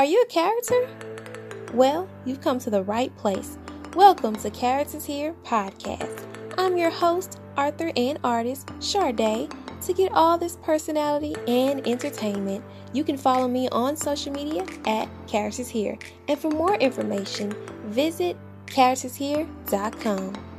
Are you a character? Well, you've come to the right place. Welcome to Characters Here podcast. I'm your host, Arthur and artist Sharday. To get all this personality and entertainment, you can follow me on social media at Characters Here. And for more information, visit charactershere.com.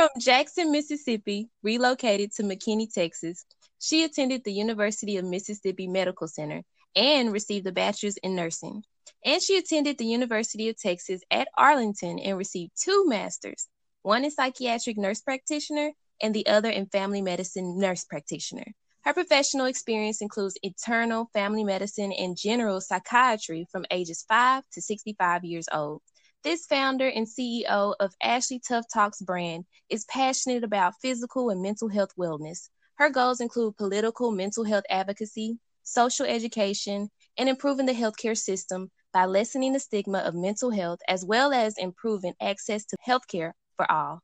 From Jackson, Mississippi, relocated to McKinney, Texas, she attended the University of Mississippi Medical Center and received a bachelor's in nursing. And she attended the University of Texas at Arlington and received two masters, one in psychiatric nurse practitioner and the other in family medicine nurse practitioner. Her professional experience includes internal family medicine and general psychiatry from ages 5 to 65 years old. This founder and CEO of Ashley Tuff Talks brand is passionate about physical and mental health wellness. Her goals include political mental health advocacy, social education, and improving the healthcare system by lessening the stigma of mental health as well as improving access to healthcare for all.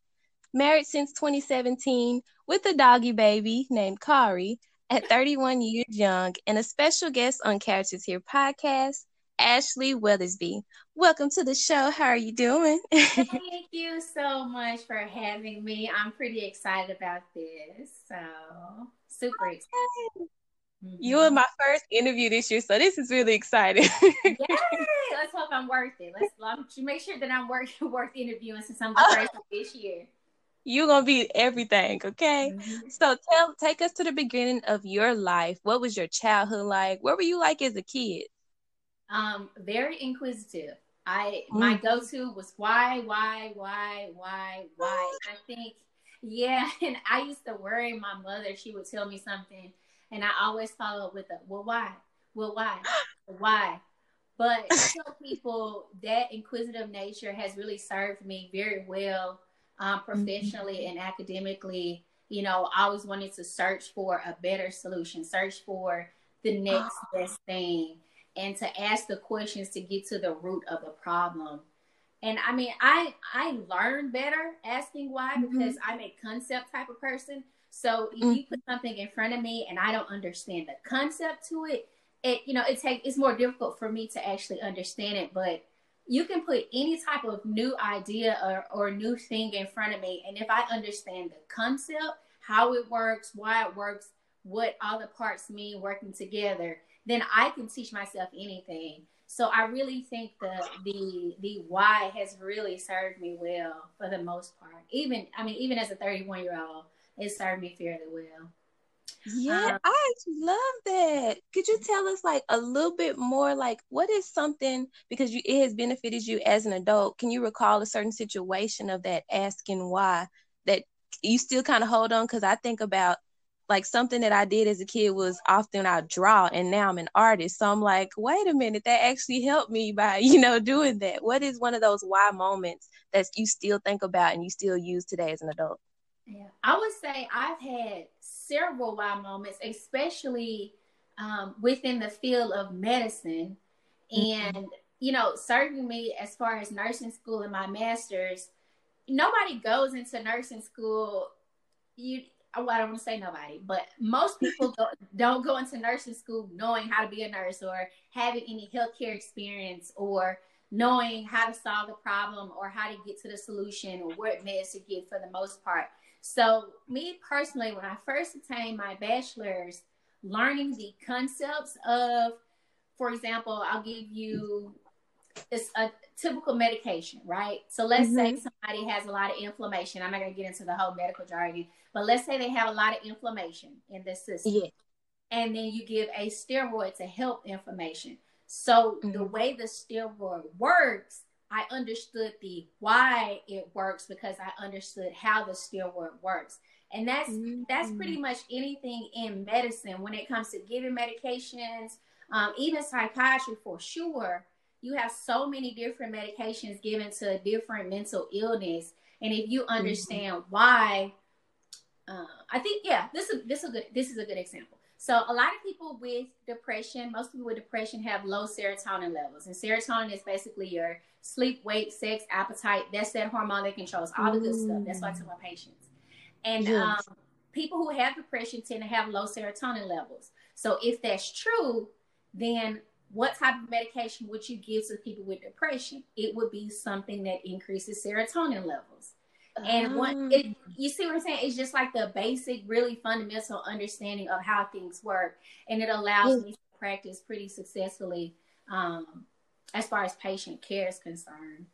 Married since 2017 with a doggy baby named Kari at 31 years young and a special guest on Characters Here podcast, Ashley Weathersby. Welcome to the show. How are you doing? Thank you so much for having me. I'm pretty excited about this. So, super excited. Mm-hmm. You are my first interview this year, so this is really exciting. Yay! Let's hope I'm worth it. Let's, make sure that I'm worth worth interviewing since I'm the first this year. You're gonna be everything, okay? Mm-hmm. So tell take us to the beginning of your life. What was your childhood like? What were you like as a kid? Um, very inquisitive. I mm. my go-to was why, why, why, why, why. I think, yeah, and I used to worry my mother. She would tell me something, and I always follow up with a well, why, well, why, why. But I tell people that inquisitive nature has really served me very well, um, mm-hmm. professionally mm-hmm. and academically. You know, I always wanted to search for a better solution, search for the next best thing and to ask the questions to get to the root of the problem. And I mean, I I learn better asking why mm-hmm. because I'm a concept type of person. So if mm-hmm. you put something in front of me and I don't understand the concept to it, it you know it take it's more difficult for me to actually understand it. But you can put any type of new idea or, or new thing in front of me, and if I understand the concept, how it works, why it works, what all the parts mean working together, then I can teach myself anything. So I really think the the the why has really served me well for the most part. Even I mean, even as a 31 year old, it served me fairly well. Yeah, um, I love that. Could you tell us like a little bit more like what is something because you it has benefited you as an adult. Can you recall a certain situation of that asking why that you still kind of hold on cuz I think about like something that I did as a kid was often I draw and now I'm an artist. So I'm like, wait a minute, that actually helped me by, you know, doing that. What is one of those why moments that you still think about and you still use today as an adult? Yeah, I would say I've had several why moments, especially um, within the field of medicine. Mm-hmm. And, you know, certainly as far as nursing school and my master's, nobody goes into nursing school you well, I don't want to say nobody, but most people go, don't go into nursing school knowing how to be a nurse or having any healthcare experience or knowing how to solve the problem or how to get to the solution or what meds to get for the most part. So, me personally, when I first attained my bachelor's, learning the concepts of, for example, I'll give you it's a typical medication, right? So let's mm-hmm. say somebody has a lot of inflammation. I'm not going to get into the whole medical jargon, but let's say they have a lot of inflammation in the system. Yeah. And then you give a steroid to help inflammation. So mm-hmm. the way the steroid works, I understood the why it works because I understood how the steroid works. And that's mm-hmm. that's pretty much anything in medicine when it comes to giving medications, um, even psychiatry for sure you have so many different medications given to a different mental illness and if you mm-hmm. understand mm-hmm. why uh, i think yeah this is this is a good this is a good example so a lot of people with depression most people with depression have low serotonin levels and serotonin is basically your sleep weight sex appetite that's that hormone that controls all the good stuff that's why i tell my patients and yes. um, people who have depression tend to have low serotonin levels. So if that's true, then what type of medication would you give to people with depression? It would be something that increases serotonin levels. And one, it, ah. you see what I'm saying? It's just like the basic, really fundamental understanding of how things work, and it allows me to practice pretty successfully um, as far as patient care is concerned.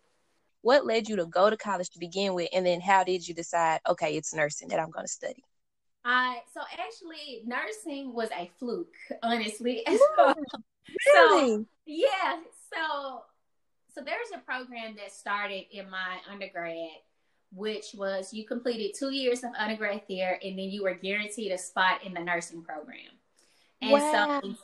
What led you to go to college to begin with, and then how did you decide? Okay, it's nursing that I'm going to study. Uh, so actually, nursing was a fluke, honestly. really? So, yeah. So, so there's a program that started in my undergrad, which was you completed two years of undergrad there, and then you were guaranteed a spot in the nursing program. And wow. so,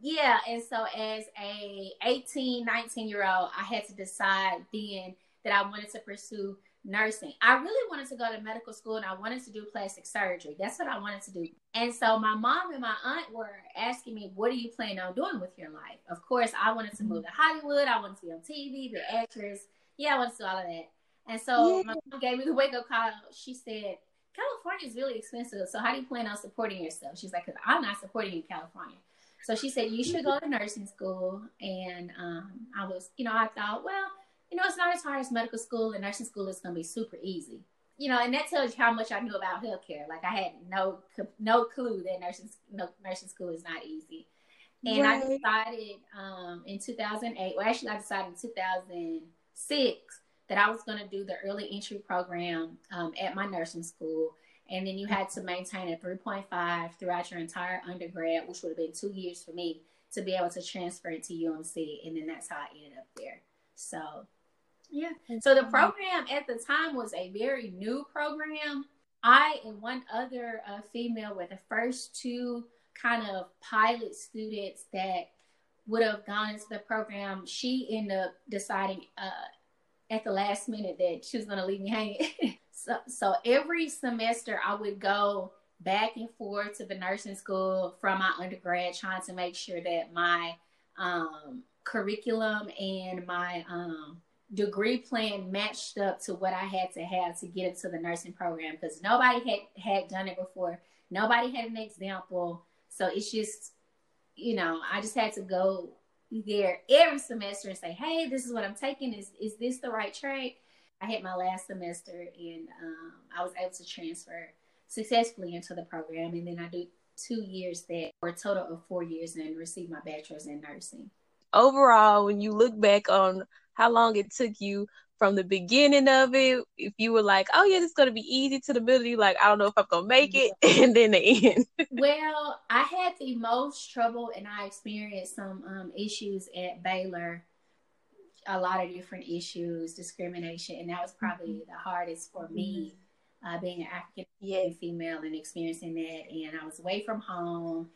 yeah, and so as a 18, 19 year old, I had to decide then that I wanted to pursue nursing. I really wanted to go to medical school and I wanted to do plastic surgery. That's what I wanted to do. And so my mom and my aunt were asking me, What are you planning on doing with your life? Of course, I wanted to move to Hollywood. I wanted to be on TV, be an actress. Yeah, I wanted to do all of that. And so yeah. my mom gave me the wake up call. She said, California is really expensive. So how do you plan on supporting yourself? She's like, because I'm not supporting you in California. So she said, You should go to nursing school. And um, I was, you know, I thought, well, you know, it's not as hard as medical school and nursing school is going to be super easy. You know, and that tells you how much I knew about healthcare. Like I had no no clue that nursing no, nursing school is not easy. And right. I decided um, in 2008, well, actually, I decided in 2006 that I was going to do the early entry program um, at my nursing school. And then you had to maintain a 3.5 throughout your entire undergrad, which would have been two years for me to be able to transfer into UMC. And then that's how I ended up there. So yeah. So the program at the time was a very new program. I and one other uh, female were the first two kind of pilot students that would have gone into the program. She ended up deciding uh, at the last minute that she was going to leave me hanging. so, so every semester I would go back and forth to the nursing school from my undergrad, trying to make sure that my um, curriculum and my um, degree plan matched up to what I had to have to get into the nursing program because nobody had had done it before. Nobody had an example. So it's just, you know, I just had to go there every semester and say, "Hey, this is what I'm taking. Is is this the right track?" I had my last semester and um, I was able to transfer successfully into the program, and then I do two years there for a total of four years and receive my bachelor's in nursing. Overall, when you look back on how long it took you from the beginning of it. If you were like, oh yeah, this is gonna be easy to the middle, you like, I don't know if I'm gonna make it, and then the end. well, I had the most trouble, and I experienced some um, issues at Baylor. A lot of different issues, discrimination, and that was probably mm-hmm. the hardest for me, mm-hmm. uh, being an African yeah. female and experiencing that. And I was away from home,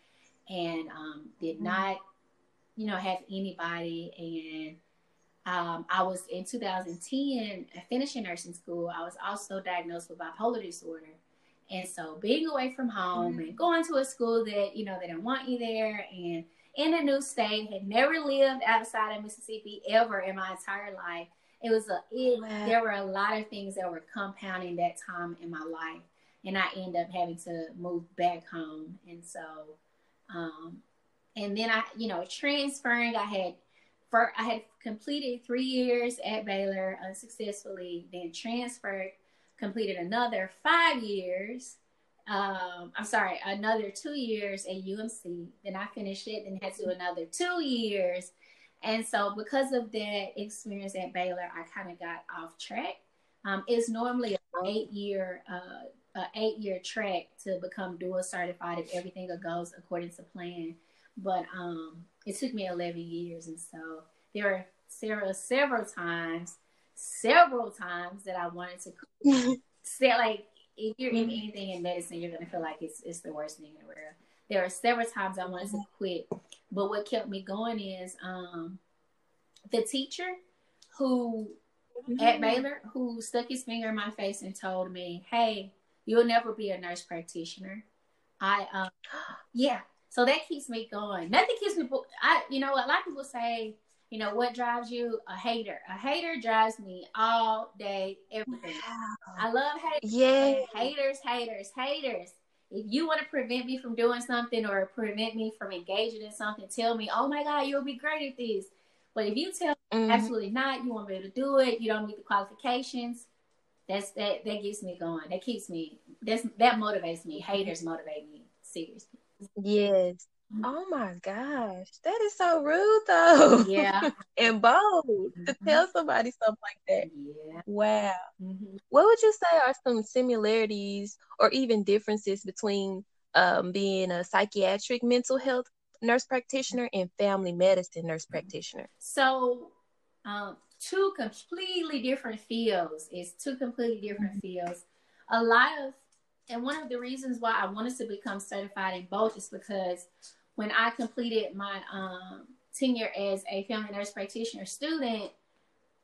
and um, did mm-hmm. not, you know, have anybody, and um, I was in 2010 finishing nursing school. I was also diagnosed with bipolar disorder. And so being away from home mm-hmm. and going to a school that, you know, they don't want you there and in a new state, had never lived outside of Mississippi ever in my entire life. It was a, it, wow. there were a lot of things that were compounding that time in my life. And I ended up having to move back home. And so, um, and then I, you know, transferring, I had for I had completed three years at Baylor unsuccessfully, then transferred, completed another five years. Um, I'm sorry, another two years at UMC. Then I finished it, then had to do another two years. And so, because of that experience at Baylor, I kind of got off track. Um, it's normally an eight year uh, eight year track to become dual certified if everything goes according to plan. But um, it took me 11 years. And so there were several, several times, several times that I wanted to say, like, if you're in anything in medicine, you're going to feel like it's, it's the worst thing in the world. There were several times I wanted to mm-hmm. quit. But what kept me going is um, the teacher who mm-hmm. at Baylor who stuck his finger in my face and told me, "Hey, you'll never be a nurse practitioner." I, um, yeah, so that keeps me going. Nothing keeps me. I, you know, what a lot of people say, you know, what drives you? A hater. A hater drives me all day, everything. Wow. I love haters. Yeah. Haters, haters, haters. if you want to prevent me from doing something or prevent me from engaging in something, tell me, oh my God, you'll be great at this. But if you tell me mm-hmm. absolutely not, you won't be able to do it, you don't meet the qualifications, that's that that gets me going. That keeps me that's that motivates me. Haters motivate me seriously. Yes. Mm-hmm. Oh my gosh, that is so rude though. Yeah, and bold mm-hmm. to tell somebody something like that. Yeah. Wow. Mm-hmm. What would you say are some similarities or even differences between um, being a psychiatric mental health nurse practitioner and family medicine nurse practitioner? So, um, two completely different fields. It's two completely different mm-hmm. fields. A lot of, and one of the reasons why I wanted to become certified in both is because when I completed my um, tenure as a family nurse practitioner student,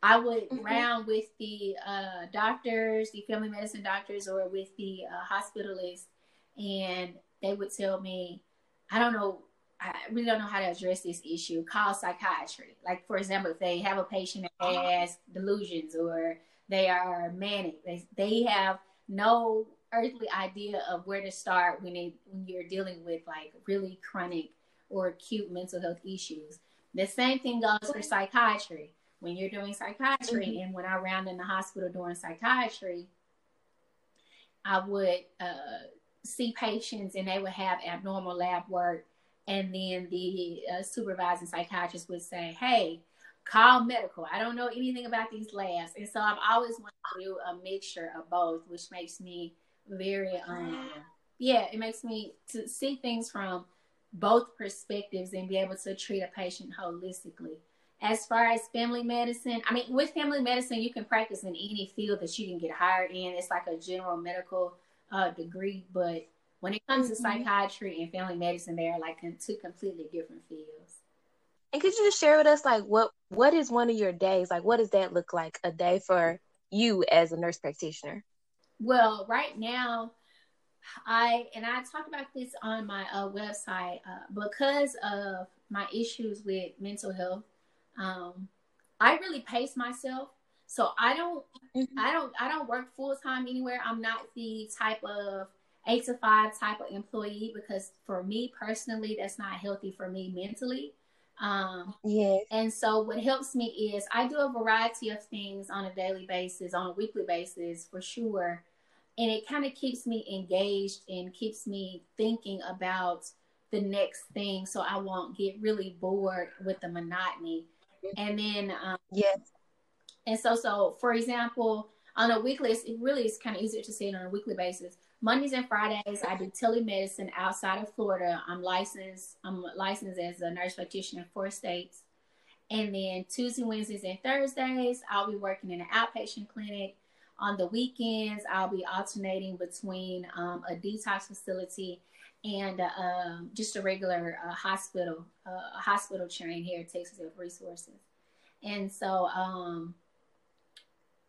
I would mm-hmm. round with the uh, doctors, the family medicine doctors, or with the uh, hospitalists, and they would tell me, I don't know, I really don't know how to address this issue. Call psychiatry. Like, for example, if they have a patient that has delusions or they are manic, they, they have no earthly idea of where to start when they when you're dealing with like really chronic or acute mental health issues. The same thing goes for psychiatry. When you're doing psychiatry, mm-hmm. and when I round in the hospital doing psychiatry, I would uh, see patients and they would have abnormal lab work, and then the uh, supervising psychiatrist would say, "Hey, call medical. I don't know anything about these labs. And so I've always wanted to do a mixture of both, which makes me very um yeah, it makes me to see things from both perspectives and be able to treat a patient holistically. As far as family medicine, I mean, with family medicine, you can practice in any field that you can get hired in. It's like a general medical uh, degree, but when it comes mm-hmm. to psychiatry and family medicine, they are like two completely different fields. And could you just share with us, like, what what is one of your days? Like, what does that look like a day for you as a nurse practitioner? Well, right now, I and I talk about this on my uh, website uh, because of my issues with mental health. Um, I really pace myself, so I don't, mm-hmm. I don't, I don't work full time anywhere. I'm not the type of eight to five type of employee because for me personally, that's not healthy for me mentally. Um, yes. And so what helps me is I do a variety of things on a daily basis, on a weekly basis for sure. And it kind of keeps me engaged and keeps me thinking about the next thing so I won't get really bored with the monotony. And then, um, yes. And so, so for example, on a weekly, it really is kind of easier to see it on a weekly basis. Mondays and Fridays, I do telemedicine outside of Florida. I'm licensed. I'm licensed as a nurse practitioner in four states. And then Tuesday, Wednesdays, and Thursdays, I'll be working in an outpatient clinic. On the weekends, I'll be alternating between um, a detox facility and uh, um, just a regular uh, hospital, uh, hospital chain here at Texas Health Resources. And so um,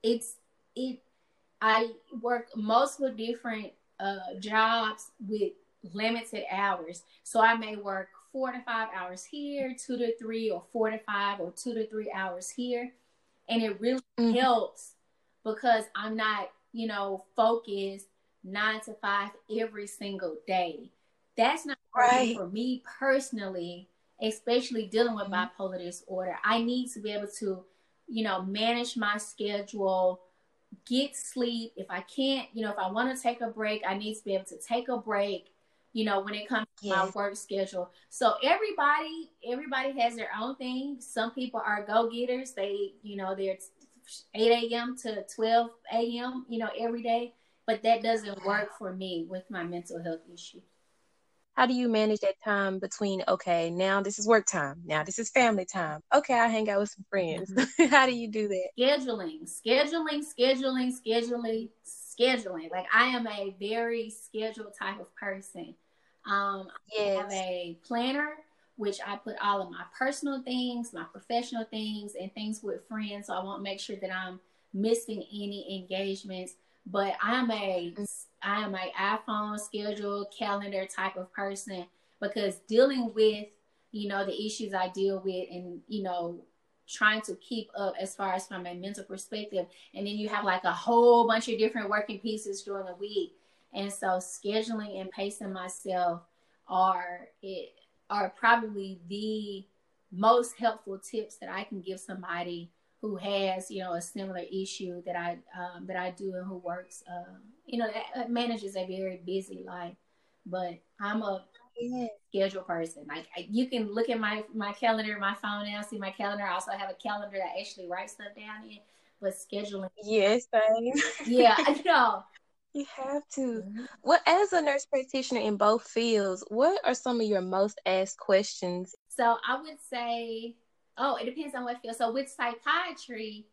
it's it I work multiple different uh, jobs with limited hours. So I may work four to five hours here, two to three, or four to five, or two to three hours here. And it really mm-hmm. helps because I'm not, you know, focused nine to five every single day. That's not right for me personally, especially dealing with mm-hmm. bipolar disorder. I need to be able to, you know, manage my schedule get sleep. If I can't, you know, if I want to take a break, I need to be able to take a break, you know, when it comes to my work schedule. So everybody, everybody has their own thing. Some people are go-getters. They, you know, they're 8 a.m. to 12 a.m., you know, every day. But that doesn't work for me with my mental health issue how do you manage that time between okay now this is work time now this is family time okay i hang out with some friends. Mm-hmm. how do you do that? Scheduling scheduling scheduling scheduling scheduling. Like i am a very scheduled type of person. Um yes. i have a planner which i put all of my personal things my professional things and things with friends so i won't make sure that i'm missing any engagements but i'm a mm-hmm. Am a iPhone schedule calendar type of person because dealing with, you know, the issues I deal with and, you know, trying to keep up as far as from a mental perspective. And then you have like a whole bunch of different working pieces during the week. And so scheduling and pacing myself are it are probably the most helpful tips that I can give somebody who has you know a similar issue that I um, that I do and who works um, you know that manages a very busy life. But I'm a yeah. schedule person. Like you can look at my my calendar, my phone now, see my calendar. I also have a calendar that actually writes stuff down in. But scheduling, yes, same. yeah, I know. You have to. Mm-hmm. Well, as a nurse practitioner in both fields, what are some of your most asked questions? So I would say, oh, it depends on what field. So with psychiatry,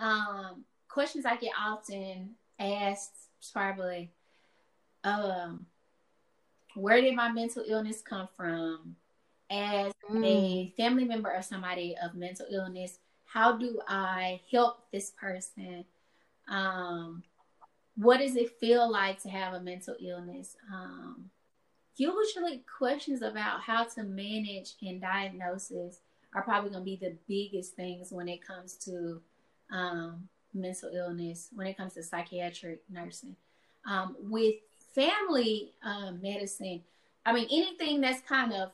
um, questions I get often asked probably, um, where did my mental illness come from? As mm. a family member of somebody of mental illness, how do I help this person? Um, what does it feel like to have a mental illness? Um, usually, questions about how to manage and diagnosis are probably going to be the biggest things when it comes to um, mental illness, when it comes to psychiatric nursing. Um, with family uh, medicine, I mean, anything that's kind of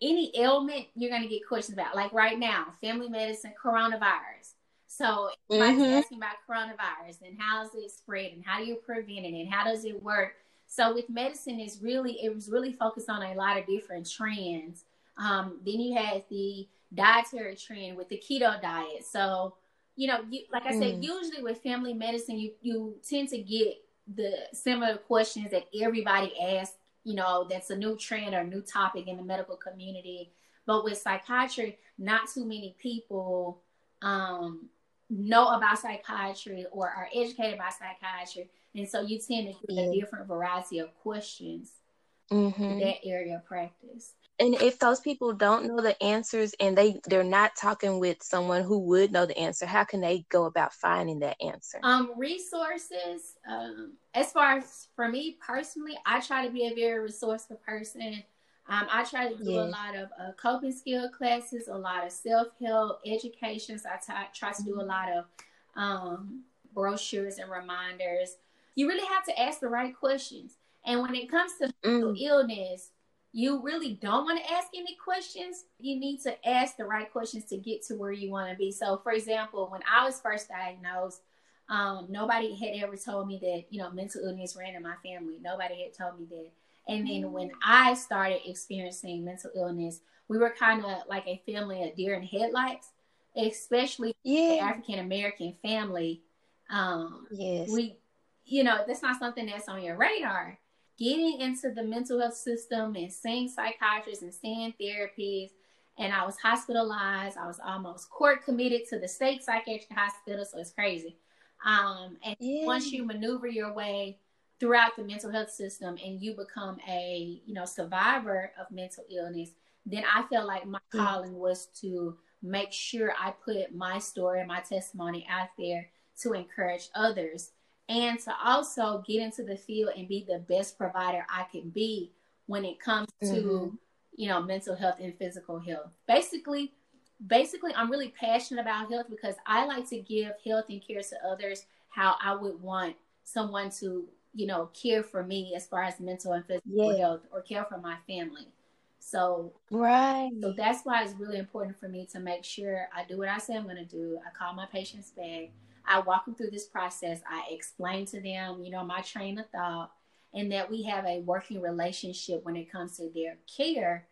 any ailment, you're going to get questions about. Like right now, family medicine, coronavirus. So mm-hmm. asking about coronavirus and how's it spread and how do you prevent it and how does it work. So with medicine, is really it was really focused on a lot of different trends. Um, then you had the dietary trend with the keto diet. So you know, you, like I said, mm. usually with family medicine, you you tend to get the similar questions that everybody asks, you know, that's a new trend or a new topic in the medical community. But with psychiatry, not too many people um, know about psychiatry or are educated by psychiatry. And so you tend to get a different variety of questions mm-hmm. in that area of practice and if those people don't know the answers and they they're not talking with someone who would know the answer how can they go about finding that answer um resources um as far as for me personally i try to be a very resourceful person um, I try to do yes. a lot of uh, coping skill classes, a lot of self help educations. I t- try to do a lot of um, brochures and reminders. You really have to ask the right questions. And when it comes to mm. illness, you really don't want to ask any questions. You need to ask the right questions to get to where you want to be. So, for example, when I was first diagnosed, um, nobody had ever told me that, you know, mental illness ran in my family. Nobody had told me that. And then when I started experiencing mental illness, we were kind of like a family of deer in headlights, especially yeah. the African American family. Um, yes. We, you know, that's not something that's on your radar getting into the mental health system and seeing psychiatrists and seeing therapists. And I was hospitalized. I was almost court committed to the state psychiatric hospital. So it's crazy. Um, and yeah. once you maneuver your way throughout the mental health system and you become a you know survivor of mental illness, then I felt like my mm. calling was to make sure I put my story and my testimony out there to encourage others and to also get into the field and be the best provider I can be when it comes to mm-hmm. you know mental health and physical health. Basically, basically I'm really passionate about health because I like to give health and care to others how I would want someone to you know care for me as far as mental and physical yeah. health or care for my family. So right. So that's why it's really important for me to make sure I do what I say I'm going to do. I call my patients back. I walk them through this process. I explain to them, you know, my train of thought, and that we have a working relationship when it comes to their care,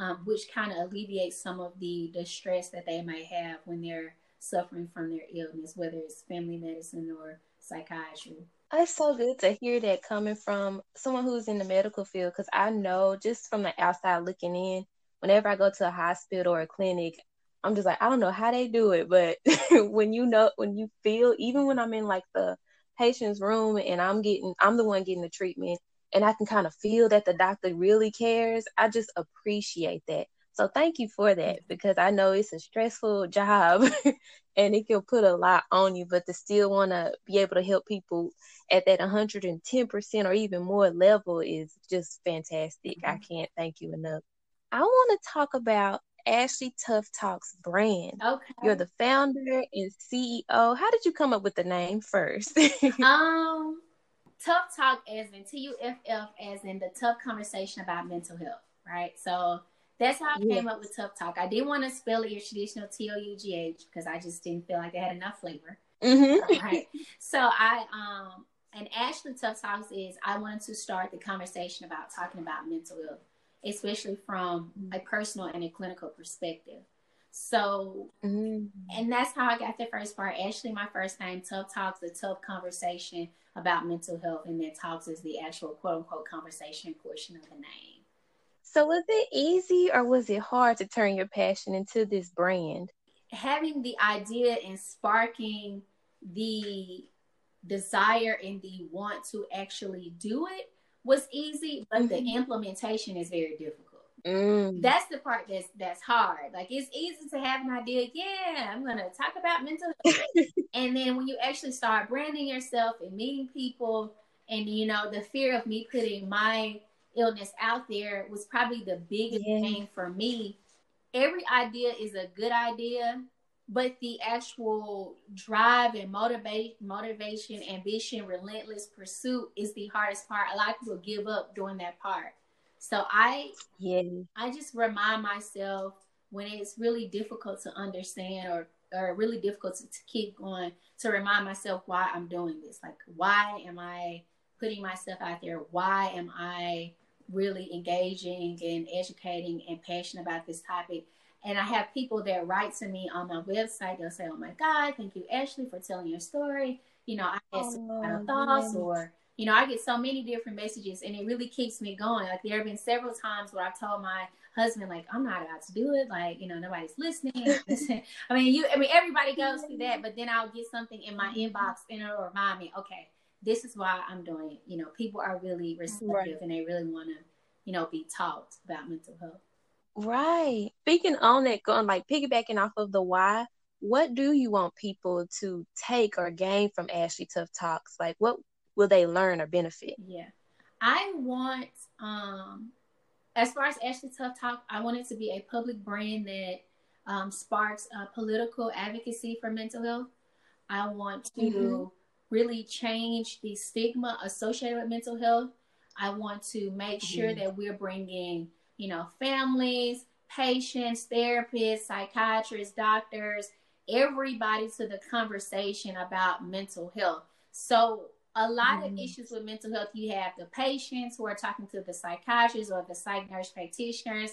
um, which kind of alleviates some of the distress that they may have when they're suffering from their illness, whether it's family medicine or psychiatry. It's so good to hear that coming from someone who's in the medical field because I know just from the outside looking in, whenever I go to a hospital or a clinic, I'm just like, I don't know how they do it, but when you know, when you feel, even when I'm in like the patient's room and I'm getting, I'm the one getting the treatment, and I can kind of feel that the doctor really cares. I just appreciate that. So thank you for that because I know it's a stressful job and it can put a lot on you, but to still want to be able to help people at that 110% or even more level is just fantastic. Mm-hmm. I can't thank you enough. I want to talk about Ashley Tuff Talks brand. Okay. You're the founder and CEO. How did you come up with the name first? um, tough talk as in T-U-F-F as in the tough conversation about mental health, right? So that's how I yeah. came up with tough talk. I didn't want to spell it your traditional T-O-U-G-H because I just didn't feel like it had enough flavor. Mm-hmm. Right. So I um and Ashley Tuff Talks is I wanted to start the conversation about talking about mental health, especially from a personal and a clinical perspective. So, mm-hmm. and that's how I got the first part. Actually, my first name, Tuff Talks, a tough conversation about mental health, and then Talks is the actual quote unquote conversation portion of the name. So, was it easy or was it hard to turn your passion into this brand? Having the idea and sparking the desire and the want to actually do it was easy, but mm-hmm. the implementation is very difficult. Mm. That's the part that's that's hard. Like it's easy to have an idea. Yeah, I'm gonna talk about mental health, and then when you actually start branding yourself and meeting people, and you know the fear of me putting my illness out there was probably the biggest yeah. thing for me. Every idea is a good idea, but the actual drive and motivate motivation ambition relentless pursuit is the hardest part. A lot of people give up doing that part. So i yeah. I just remind myself when it's really difficult to understand or or really difficult to, to keep going to remind myself why i'm doing this. Like why am i putting myself out there? Why am i really engaging and educating and passionate about this topic and I have people that write to me on my website. They'll say, "Oh my God, thank you, Ashley, for telling your story." You know, I had some oh, thoughts, or you know, I get so many different messages, and it really keeps me going. Like there have been several times where I've told my husband, like, "I'm not about to do it." Like, you know, nobody's listening. I mean, you. I mean, everybody goes through that, but then I'll get something in my mm-hmm. inbox, and it'll remind me, okay, this is why I'm doing it. You know, people are really receptive, right. and they really want to, you know, be taught about mental health. Right. Speaking on that, going like piggybacking off of the why, what do you want people to take or gain from Ashley Tuff Talks? Like, what will they learn or benefit? Yeah, I want, um, as far as Ashley Tuff Talk, I want it to be a public brand that um, sparks uh, political advocacy for mental health. I want to mm-hmm. really change the stigma associated with mental health. I want to make sure mm-hmm. that we're bringing you know, families, patients, therapists, psychiatrists, doctors, everybody to the conversation about mental health. So, a lot mm-hmm. of issues with mental health, you have the patients who are talking to the psychiatrists or the psych nurse practitioners,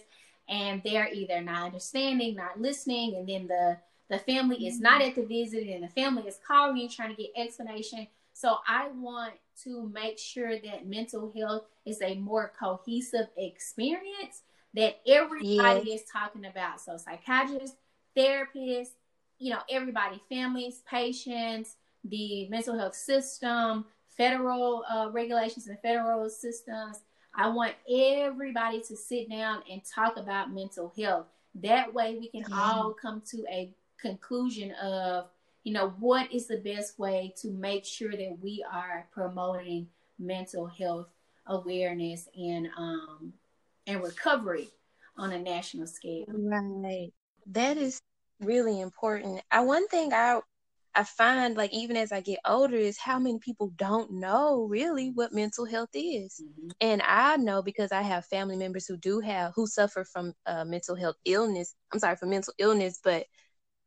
and they're either not understanding, not listening, and then the the family mm-hmm. is not at the visit, and the family is calling you trying to get explanation. So I want to make sure that mental health is a more cohesive experience that everybody yes. is talking about. So psychiatrists, therapists, you know, everybody, families, patients, the mental health system, federal uh, regulations and federal systems. I want everybody to sit down and talk about mental health. That way we can all come to a conclusion of you know, what is the best way to make sure that we are promoting mental health awareness and um and recovery on a national scale. Right. That is really important. I one thing I I find like even as I get older is how many people don't know really what mental health is. Mm-hmm. And I know because I have family members who do have who suffer from uh, mental health illness. I'm sorry for mental illness, but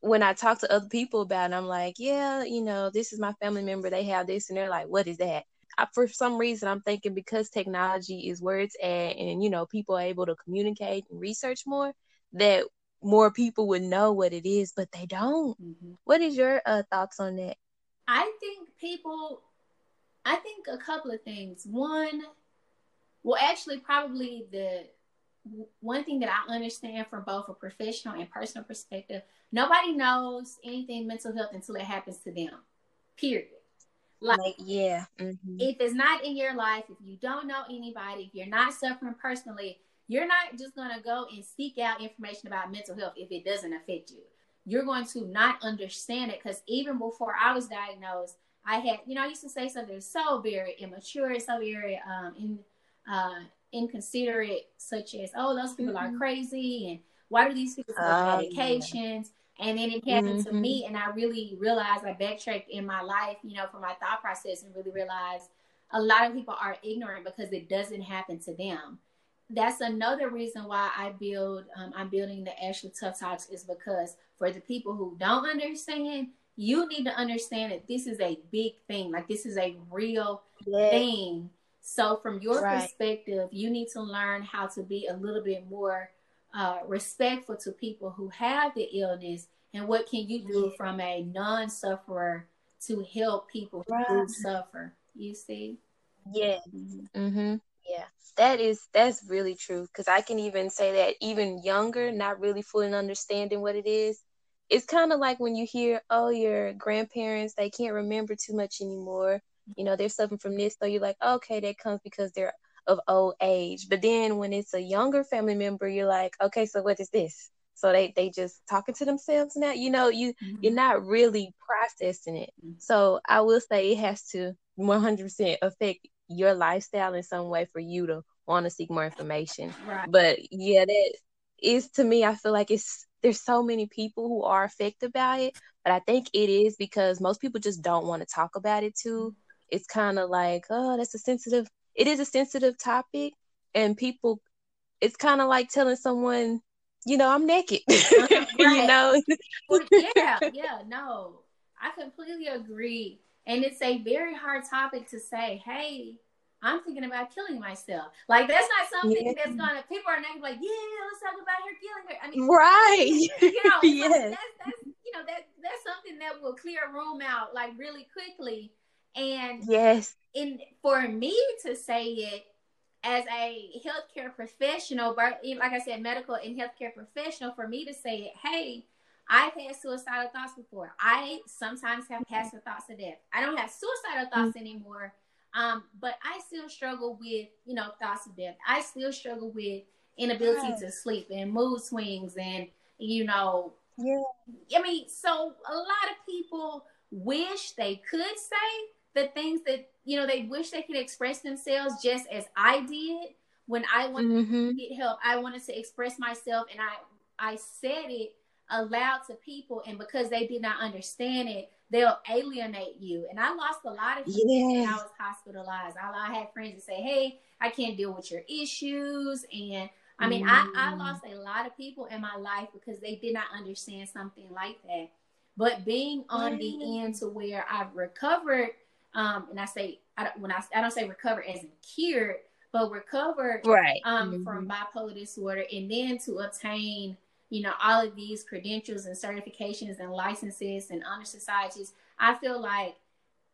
when I talk to other people about it, I'm like, yeah, you know, this is my family member. They have this, and they're like, what is that? I, for some reason, I'm thinking because technology is where it's at, and you know, people are able to communicate and research more, that more people would know what it is, but they don't. Mm-hmm. What is your uh, thoughts on that? I think people, I think a couple of things. One, well, actually, probably the one thing that I understand from both a professional and personal perspective, nobody knows anything mental health until it happens to them. Period. Like, like yeah. Mm-hmm. If it's not in your life, if you don't know anybody, if you're not suffering personally, you're not just going to go and seek out information about mental health if it doesn't affect you. You're going to not understand it because even before I was diagnosed, I had, you know, I used to say something so very immature, so very um, in, uh, inconsiderate, such as, oh, those people mm-hmm. are crazy, and why do these people take oh, medications? And then it happened mm-hmm. to me, and I really realized I backtracked in my life, you know, for my thought process, and really realized a lot of people are ignorant because it doesn't happen to them. That's another reason why I build. Um, I'm building the Ashley Tuff Talks is because for the people who don't understand, you need to understand that this is a big thing. Like this is a real thing. So from your right. perspective, you need to learn how to be a little bit more uh, respectful to people who have the illness and what can you do yeah. from a non-sufferer to help people right. who suffer you see yeah mm-hmm. mm-hmm. yeah that is that's really true because i can even say that even younger not really fully understanding what it is it's kind of like when you hear oh your grandparents they can't remember too much anymore you know they're suffering from this so you're like okay that comes because they're of old age but then when it's a younger family member you're like okay so what is this so they they just talking to themselves now you know you mm-hmm. you're not really processing it mm-hmm. so i will say it has to 100% affect your lifestyle in some way for you to want to seek more information right. but yeah that is to me i feel like it's there's so many people who are affected by it but i think it is because most people just don't want to talk about it too mm-hmm. it's kind of like oh that's a sensitive it is a sensitive topic and people it's kind of like telling someone you know, I'm naked. right. you know? well, yeah, yeah, no. I completely agree. And it's a very hard topic to say, hey, I'm thinking about killing myself. Like that's not something yeah. that's gonna people are not like, yeah, let's talk about her killing her. I mean Right. You know, yes. Like, that's that's you know, that that's something that will clear a room out like really quickly. And yes, in for me to say it, as a healthcare professional, like I said, medical and healthcare professional, for me to say, it, hey, I've had suicidal thoughts before. I sometimes have passive thoughts of death. I don't have suicidal thoughts mm-hmm. anymore, um, but I still struggle with, you know, thoughts of death. I still struggle with inability yes. to sleep and mood swings and, you know, yeah. I mean, so a lot of people wish they could say the things that you know they wish they could express themselves just as I did when I wanted mm-hmm. to get help. I wanted to express myself, and I I said it aloud to people, and because they did not understand it, they'll alienate you. And I lost a lot of people yes. when I was hospitalized. I, I had friends that say, "Hey, I can't deal with your issues," and I mean, mm. I, I mm. lost a lot of people in my life because they did not understand something like that. But being on the end to where I've recovered um, and I say I don't, when I I don't say recover as in cured, but recover right um, mm-hmm. from bipolar disorder, and then to obtain you know all of these credentials and certifications and licenses and honor societies. I feel like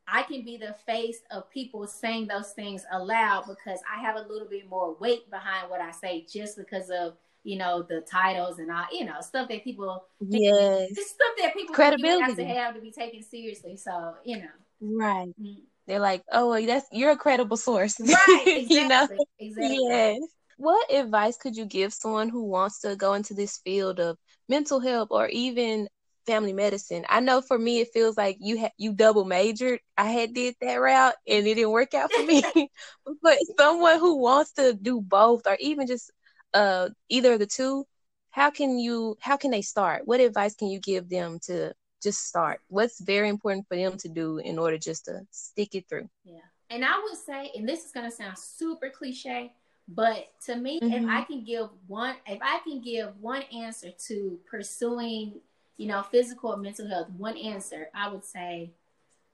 I can be the face of people saying those things aloud because I have a little bit more weight behind what I say just because of you know the titles and all you know stuff that people yes stuff that people credibility have to have to be taken seriously. So you know. Right. Mm-hmm. They're like, oh, well, that's you're a credible source. Right. Exactly. you know? Exactly. Yes. What advice could you give someone who wants to go into this field of mental health or even family medicine? I know for me, it feels like you ha- you double majored. I had did that route and it didn't work out for me. but someone who wants to do both or even just uh either of the two, how can you how can they start? What advice can you give them to just start. What's very important for them to do in order just to stick it through. Yeah. And I would say, and this is going to sound super cliche, but to me, mm-hmm. if I can give one, if I can give one answer to pursuing, you know, physical and mental health, one answer, I would say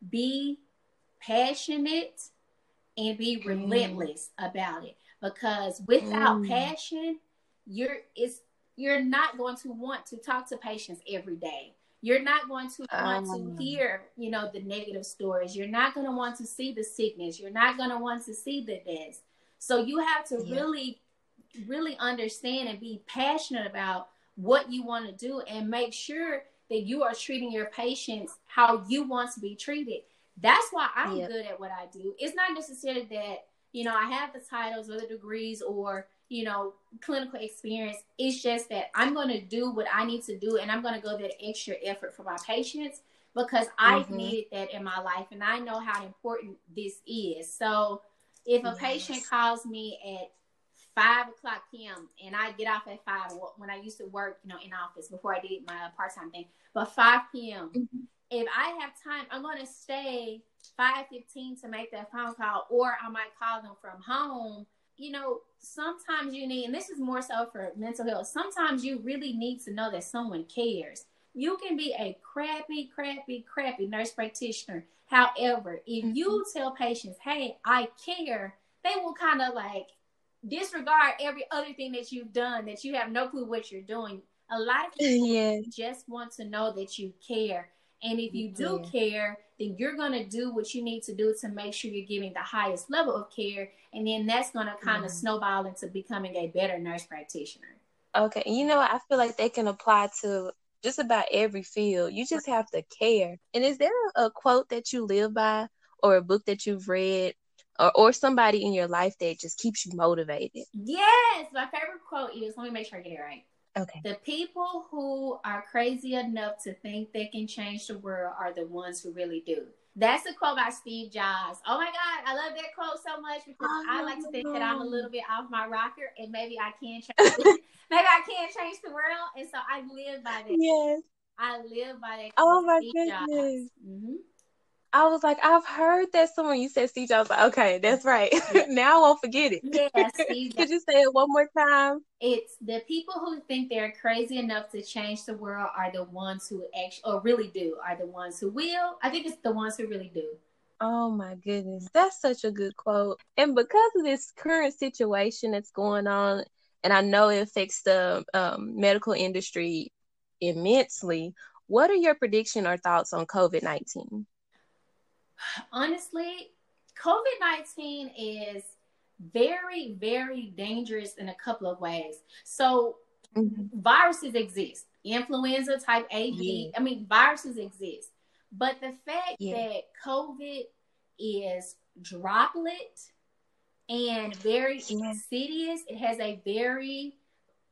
be passionate and be mm. relentless mm. about it. Because without mm. passion, you're it's you're not going to want to talk to patients every day you're not going to want um, to hear, you know, the negative stories. You're not going to want to see the sickness. You're not going to want to see the deaths. So you have to yeah. really, really understand and be passionate about what you want to do and make sure that you are treating your patients how you want to be treated. That's why I'm good at what I do. It's not necessarily that, you know, I have the titles or the degrees or you know, clinical experience. It's just that I'm going to do what I need to do and I'm going to go that extra effort for my patients because I've mm-hmm. needed that in my life and I know how important this is. So if a yes. patient calls me at five o'clock p.m. and I get off at five when I used to work, you know, in office before I did my part time thing, but 5 p.m. Mm-hmm. If I have time, I'm going to stay 5:15 to make that phone call, or I might call them from home. You know, sometimes you need, and this is more so for mental health. Sometimes you really need to know that someone cares. You can be a crappy, crappy, crappy nurse practitioner. However, if mm-hmm. you tell patients, "Hey, I care," they will kind of like disregard every other thing that you've done that you have no clue what you're doing. A lot of people just want to know that you care. And if you do yeah. care, then you're going to do what you need to do to make sure you're giving the highest level of care. And then that's going to kind of mm-hmm. snowball into becoming a better nurse practitioner. Okay. You know, I feel like they can apply to just about every field. You just have to care. And is there a quote that you live by or a book that you've read or, or somebody in your life that just keeps you motivated? Yes. My favorite quote is let me make sure I get it right. Okay. The people who are crazy enough to think they can change the world are the ones who really do. That's a quote by Steve Jobs. Oh my God, I love that quote so much because oh, I like to think that I'm a little bit off my rocker and maybe I can change. maybe I can change the world, and so I live by that. Yes, I live by that. Oh my Steve goodness. Mm-hmm. I was like, I've heard that someone you said Steve Jobs. Like, okay, that's right. now I won't forget it. Yeah, Steve Could you say it one more time? It's the people who think they're crazy enough to change the world are the ones who actually, or really do, are the ones who will. I think it's the ones who really do. Oh my goodness, that's such a good quote. And because of this current situation that's going on, and I know it affects the um, medical industry immensely, what are your prediction or thoughts on COVID nineteen? Honestly, COVID 19 is very, very dangerous in a couple of ways. So, mm-hmm. viruses exist, influenza type A, B. Yeah. I mean, viruses exist. But the fact yeah. that COVID is droplet and very yeah. insidious, it has a very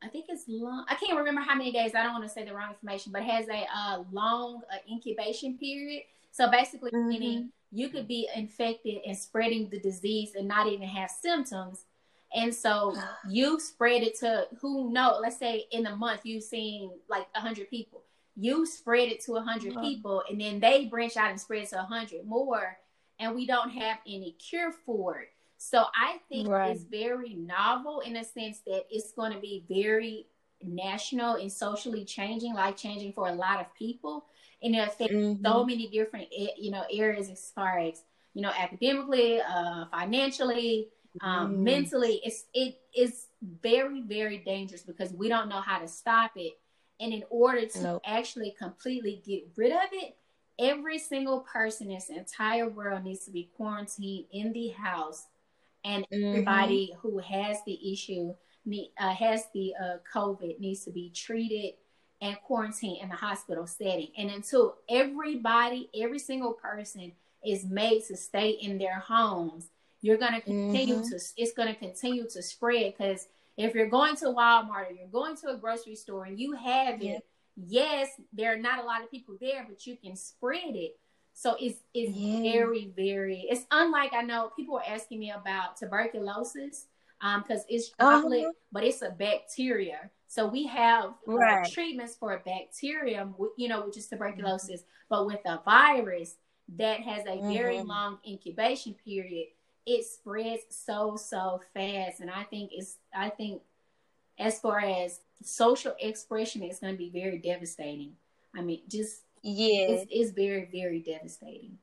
I think it's long. I can't remember how many days. I don't want to say the wrong information, but has a uh, long uh, incubation period. So basically, mm-hmm. meaning you could be infected and spreading the disease and not even have symptoms. And so you spread it to who know, let's say in a month you've seen like 100 people. You spread it to 100 uh-huh. people and then they branch out and spread to 100 more and we don't have any cure for it. So I think right. it's very novel in a sense that it's going to be very national and socially changing, life changing for a lot of people and it affects mm-hmm. so many different you know areas as far as you know academically uh financially um mm. mentally it's it is very very dangerous because we don't know how to stop it and in order to nope. actually completely get rid of it every single person in this entire world needs to be quarantined in the house and mm-hmm. everybody who has the issue uh, has the uh, covid needs to be treated and quarantine in the hospital setting. And until everybody, every single person is made to stay in their homes, you're going to continue mm-hmm. to, it's going to continue to spread because if you're going to Walmart or you're going to a grocery store and you have it, yes, there are not a lot of people there, but you can spread it. So it's it's yeah. very very. It's unlike I know people are asking me about tuberculosis um because it's droplet, uh-huh. but it's a bacteria. So we have uh, right. uh, treatments for a bacterium, you know, which is tuberculosis, mm-hmm. but with a virus that has a mm-hmm. very long incubation period, it spreads so so fast, and I think it's I think as far as social expression, it's going to be very devastating. I mean, just yeah, it's, it's very very devastating.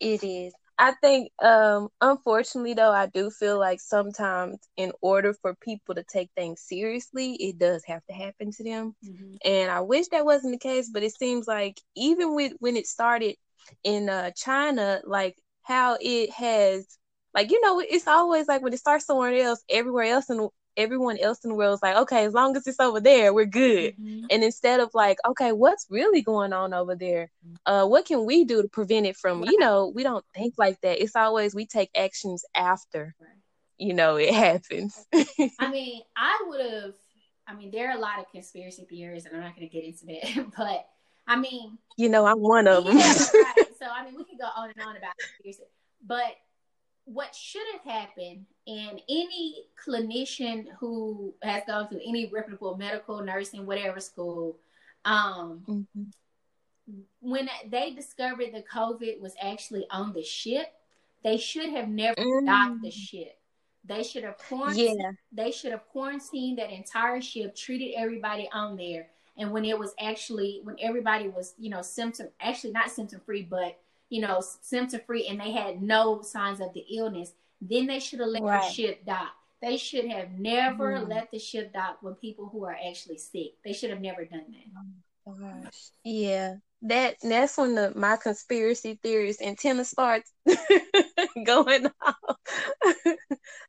It is. I think, um, unfortunately, though, I do feel like sometimes, in order for people to take things seriously, it does have to happen to them. Mm-hmm. And I wish that wasn't the case, but it seems like even with when it started in uh, China, like how it has, like you know, it's always like when it starts somewhere else, everywhere else in everyone else in the world is like, okay, as long as it's over there, we're good. Mm-hmm. And instead of like, okay, what's really going on over there? Uh, what can we do to prevent it from? You know, we don't think like that. It's always we take actions after, you know, it happens. I mean, I would have. I mean, there are a lot of conspiracy theories, and I'm not going to get into that, but. I mean, you know, I'm one of them. Yeah, right. So I mean, we can go on and on about conspiracy, but what should have happened, and any clinician who has gone through any reputable medical, nursing, whatever school, um, mm-hmm. when they discovered the COVID was actually on the ship, they should have never mm. docked the ship. They should have quarantined. Yeah. They should have quarantined that entire ship, treated everybody on there, and when it was actually when everybody was you know symptom actually not symptom free, but you know symptom free, and they had no signs of the illness, then they should have let right. the ship dock. They should have never mm. let the ship dock when people who are actually sick. They should have never done that. Oh gosh. Yeah. That that's when the my conspiracy theories antenna starts going off.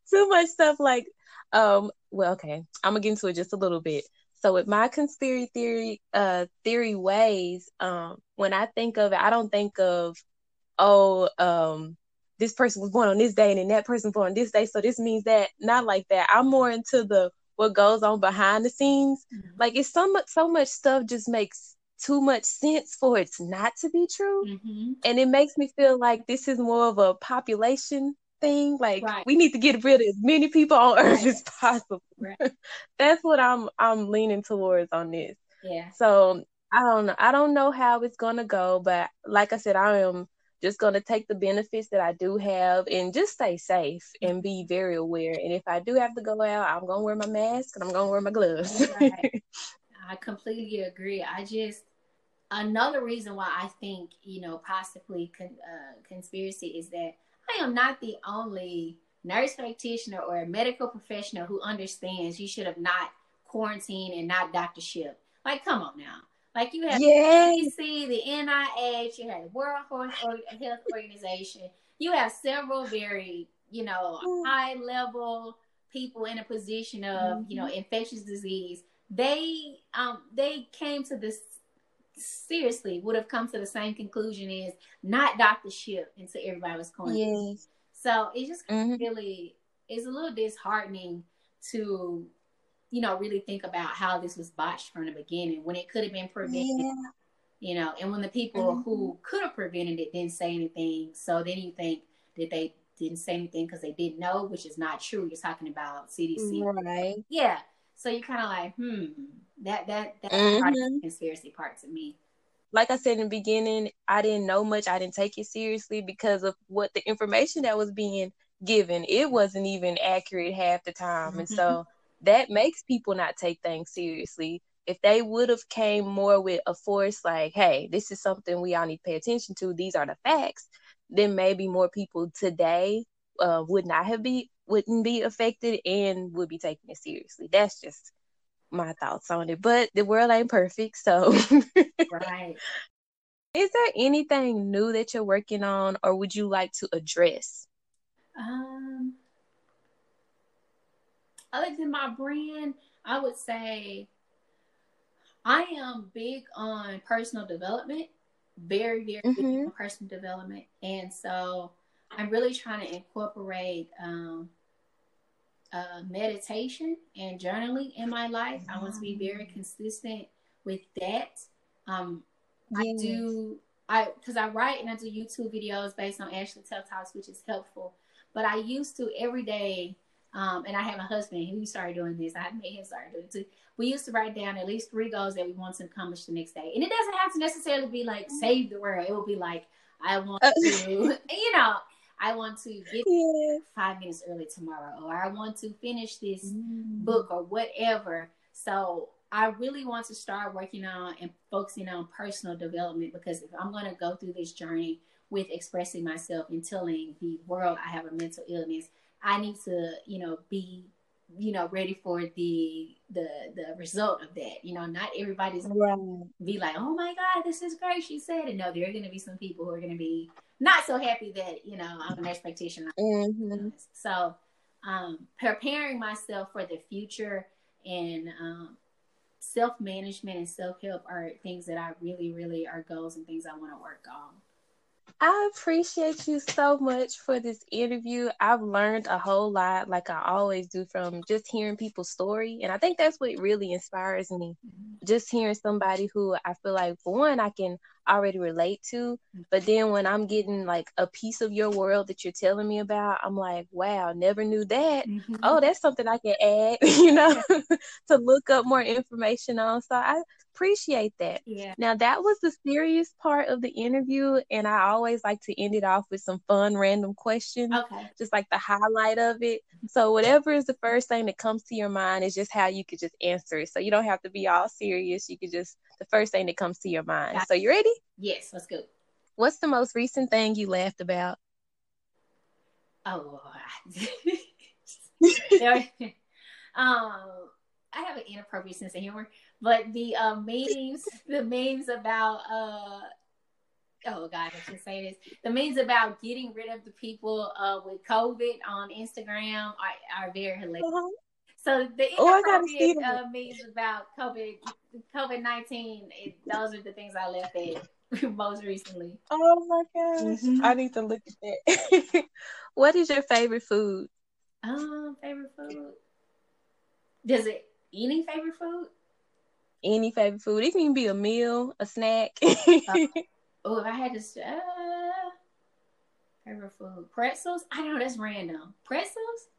Too much stuff like um well okay, I'm gonna get into it just a little bit. So with my conspiracy theory uh theory ways, um when I think of it, I don't think of oh um this person was born on this day and then that person born on this day. So this means that not like that. I'm more into the what goes on behind the scenes. Mm-hmm. Like it's so much so much stuff just makes too much sense for it not to be true. Mm-hmm. And it makes me feel like this is more of a population thing. Like right. we need to get rid of as many people on right. earth as possible. Right. That's what I'm I'm leaning towards on this. Yeah. So I don't know. I don't know how it's gonna go, but like I said, I am just going to take the benefits that I do have and just stay safe and be very aware. And if I do have to go out, I'm going to wear my mask and I'm going to wear my gloves. right. I completely agree. I just, another reason why I think, you know, possibly con- uh, conspiracy is that I am not the only nurse practitioner or a medical professional who understands you should have not quarantined and not doctor ship. Like, come on now. Like you have yes. the CDC, the NIH, you have the World Health Organization. You have several very, you know, mm. high level people in a position of, you know, mm-hmm. infectious disease. They um they came to this seriously would have come to the same conclusion as not Dr. Ship until everybody was quarantined. Yes. So it just mm-hmm. really is a little disheartening to you know, really think about how this was botched from the beginning when it could have been prevented. Yeah. You know, and when the people mm-hmm. who could have prevented it didn't say anything, so then you think that they didn't say anything because they didn't know, which is not true. You're talking about CDC, right? Yeah. So you're kind of like, hmm, that that that mm-hmm. part of the conspiracy part to me. Like I said in the beginning, I didn't know much. I didn't take it seriously because of what the information that was being given. It wasn't even accurate half the time, mm-hmm. and so that makes people not take things seriously. If they would have came more with a force like, hey, this is something we all need to pay attention to, these are the facts, then maybe more people today uh, would not have be wouldn't be affected and would be taking it seriously. That's just my thoughts on it. But the world ain't perfect, so right. Is there anything new that you're working on or would you like to address? Um other than my brand, I would say I am big on personal development, very, very mm-hmm. big on personal development. And so I'm really trying to incorporate um, uh, meditation and journaling in my life. Mm-hmm. I want to be very consistent with that. Um, yes. I do, I because I write and I do YouTube videos based on Ashley Tuff Talks, which is helpful. But I used to every day um, and I have a husband who started doing this. I made him start doing it too. We used to write down at least three goals that we want to accomplish the next day. And it doesn't have to necessarily be like mm-hmm. save the world. It will be like, I want uh, to, you know, I want to get yeah. five minutes early tomorrow, or I want to finish this mm. book or whatever. So I really want to start working on and focusing on personal development because if I'm going to go through this journey with expressing myself and telling the world I have a mental illness, I need to, you know, be, you know, ready for the the the result of that. You know, not everybody's right. be like, oh my God, this is great. She said it. No, there are gonna be some people who are gonna be not so happy that, you know, I'm an expectation. Mm-hmm. So um preparing myself for the future and um self management and self help are things that I really, really are goals and things I want to work on. I appreciate you so much for this interview. I've learned a whole lot, like I always do, from just hearing people's story. And I think that's what really inspires me. Mm-hmm. Just hearing somebody who I feel like, for one, I can already relate to. But then when I'm getting like a piece of your world that you're telling me about, I'm like, wow, never knew that. Mm-hmm. Oh, that's something I can add, you know, to look up more information on. So I appreciate that. Yeah. Now that was the serious part of the interview, and I always like to end it off with some fun, random questions. Okay. Just like the highlight of it. So whatever is the first thing that comes to your mind is just how you could just answer it. So you don't have to be all serious. You could just the first thing that comes to your mind. Gotcha. So you ready? Yes, let's go. What's the most recent thing you laughed about? Oh, um, I have an inappropriate sense of humor, but the uh, memes, the memes about uh, oh god, I should say this. The memes about getting rid of the people uh with COVID on Instagram are, are very hilarious. Uh-huh. So the Oh, inappropriate uh, memes about COVID COVID nineteen, those are the things I left at most recently. Oh my gosh. Mhm. I need to look at that. what is your favorite food? Um, favorite food. Does it any favorite food? Any favorite food? It can even be a meal, a snack. Oh, if I had to, uh, favorite food, pretzels. I know that's random. Pretzels.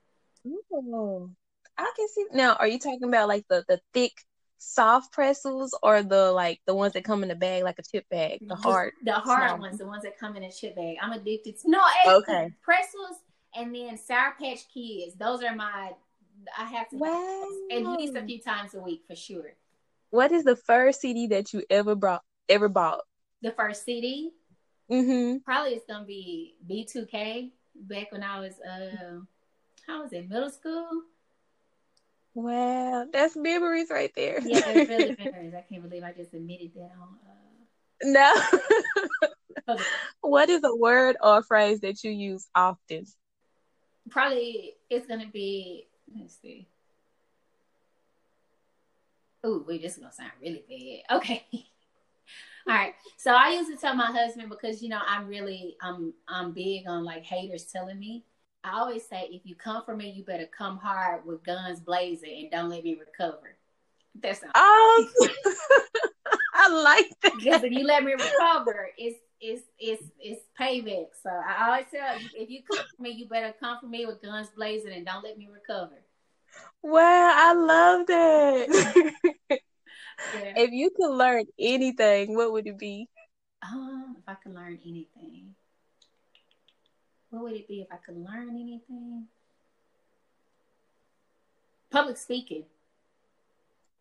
Ooh, I can see now. Are you talking about like the the thick, soft pretzels, or the like the ones that come in a bag, like a chip bag, the hard? the hard small ones, the ones that come in a chip bag. I'm addicted. To, no, Okay. pretzels and then Sour Patch Kids. Those are my. I have to Wow. at least a few times a week for sure. What is the first CD that you ever brought ever bought? The first CD Mm-hmm. probably it's gonna be B2K. Back when I was uh, how was it middle school? Wow, that's memories right there. Yeah, it's really memories. I can't believe I just admitted that on. no. Uh, okay. what is a word or a phrase that you use often? Probably it's gonna be. Let's see. Ooh, wait, this is gonna sound really bad. Okay. All right. So I used to tell my husband because you know I'm really I'm I'm big on like haters telling me. I always say if you come for me, you better come hard with guns blazing and don't let me recover. That's not Oh, I like that. because if you let me recover, it's it's it's it's payback. So I always tell you, if you come for me, you better come for me with guns blazing and don't let me recover. Wow, I love that. Yeah. if you could learn anything, what would it be? Um, if I could learn anything, what would it be if I could learn anything? Public speaking.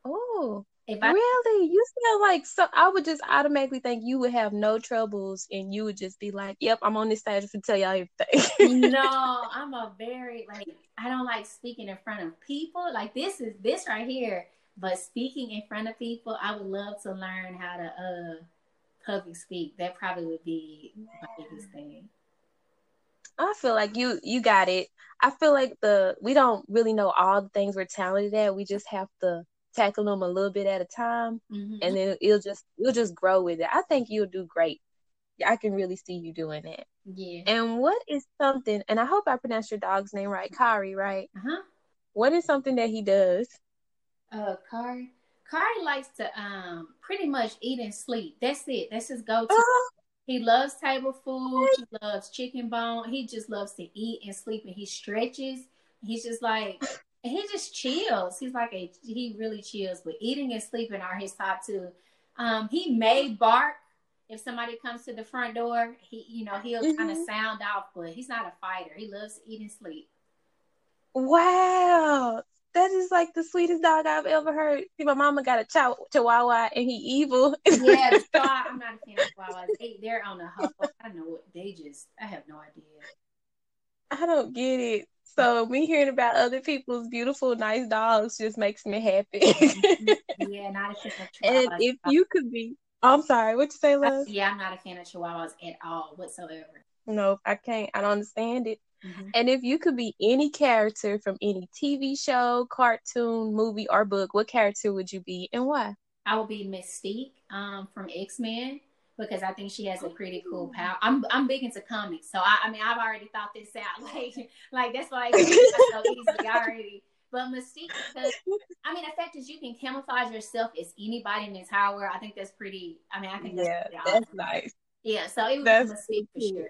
Oh, If I really? You sound like so. I would just automatically think you would have no troubles, and you would just be like, "Yep, I'm on this stage to tell y'all everything." no, I'm a very like I don't like speaking in front of people. Like this is this right here. But speaking in front of people, I would love to learn how to uh public speak. That probably would be my biggest thing. I feel like you you got it. I feel like the we don't really know all the things we're talented at. We just have to tackle them a little bit at a time, Mhm. and then it'll just you'll just grow with it. I think you'll do great. I can really see you doing it. yeah. And what is something? And I hope I pronounced your dog's name right, Kari. Right? Uh-huh. What is something that he does? Uh Kari. Kari likes to um pretty much eat and sleep. That's it. That's his go to. Oh, He loves table food. He loves chicken bone. He just loves to eat and sleep, and he stretches. He's just like he just chills. He's like a he really chills. But eating and sleeping are his top two. Um, he may bark if somebody comes to the front door. He you know he'll kind of sound off, but he's not a fighter. He loves to eat and sleep. wow. That is like the sweetest dog I've ever heard. See, my mama got a chow- chihuahua and he evil. Yeah, so I, I'm not a fan of Chihuahuas. They they're on a hustle. I know what they just. I have no idea. I don't get it. So me hearing about other people's beautiful, nice dogs just makes me happy. Mm-hmm. Yeah, not a fan of and if you could be, I'm sorry, what you say, love? Yeah, I'm not a fan of Chihuahuas at all whatsoever. Nope, I can't. I don't understand it. Mhm. And if you could be any character from any TV show, cartoon, movie, or book, what character would you be and why? I would be Mystique um, from X Men because I think she has a pretty cool power. I'm I'm big into comics, so I, I mean I've already thought this out. Like like that's why it's so easy already. But Mystique, because I mean the fact is you can camouflage yourself as anybody in the entire world. I think that's pretty. I mean I think that's Yeah, that's awesome. nice. Yeah, so it was That's Mystique for sure.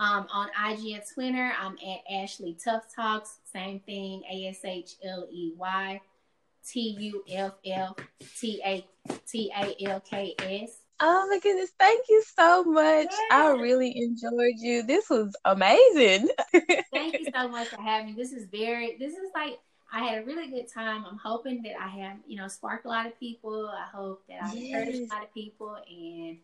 Um, on IG and Twitter, I'm at Ashley Tuff Talks. Same thing, A S H L E Y T U F F T A T A L K S. Oh my goodness, thank you so much. I really enjoyed you. This was amazing. thank you so much for having me. This is very this is like I had a really good time. I'm hoping that I have, you know, sparked a lot of people. I hope that I yes. encouraged a lot of people and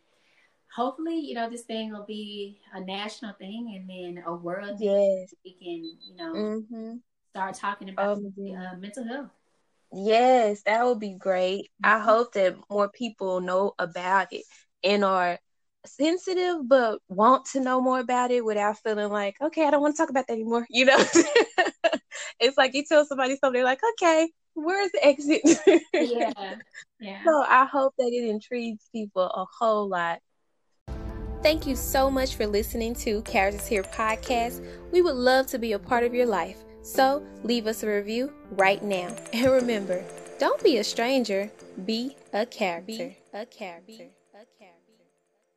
hopefully, you know, this thing will be a national thing and then a world yes. we can, you know, mm-hmm. start talking about oh, uh, mental health. Yes, that would be great. Mm-hmm. I hope that more people know about it and are sensitive but want to know more about it without feeling like, okay, I don't want to talk about that anymore. You know, it's like you tell somebody something, they're like, okay, where's the exit? yeah. Yeah. So I hope that it intrigues people a whole lot Thank you so much for listening to Characters Here podcast. We would love to be a part of your life. So leave us a review right now. And remember, don't be a stranger, be a character. Be a character.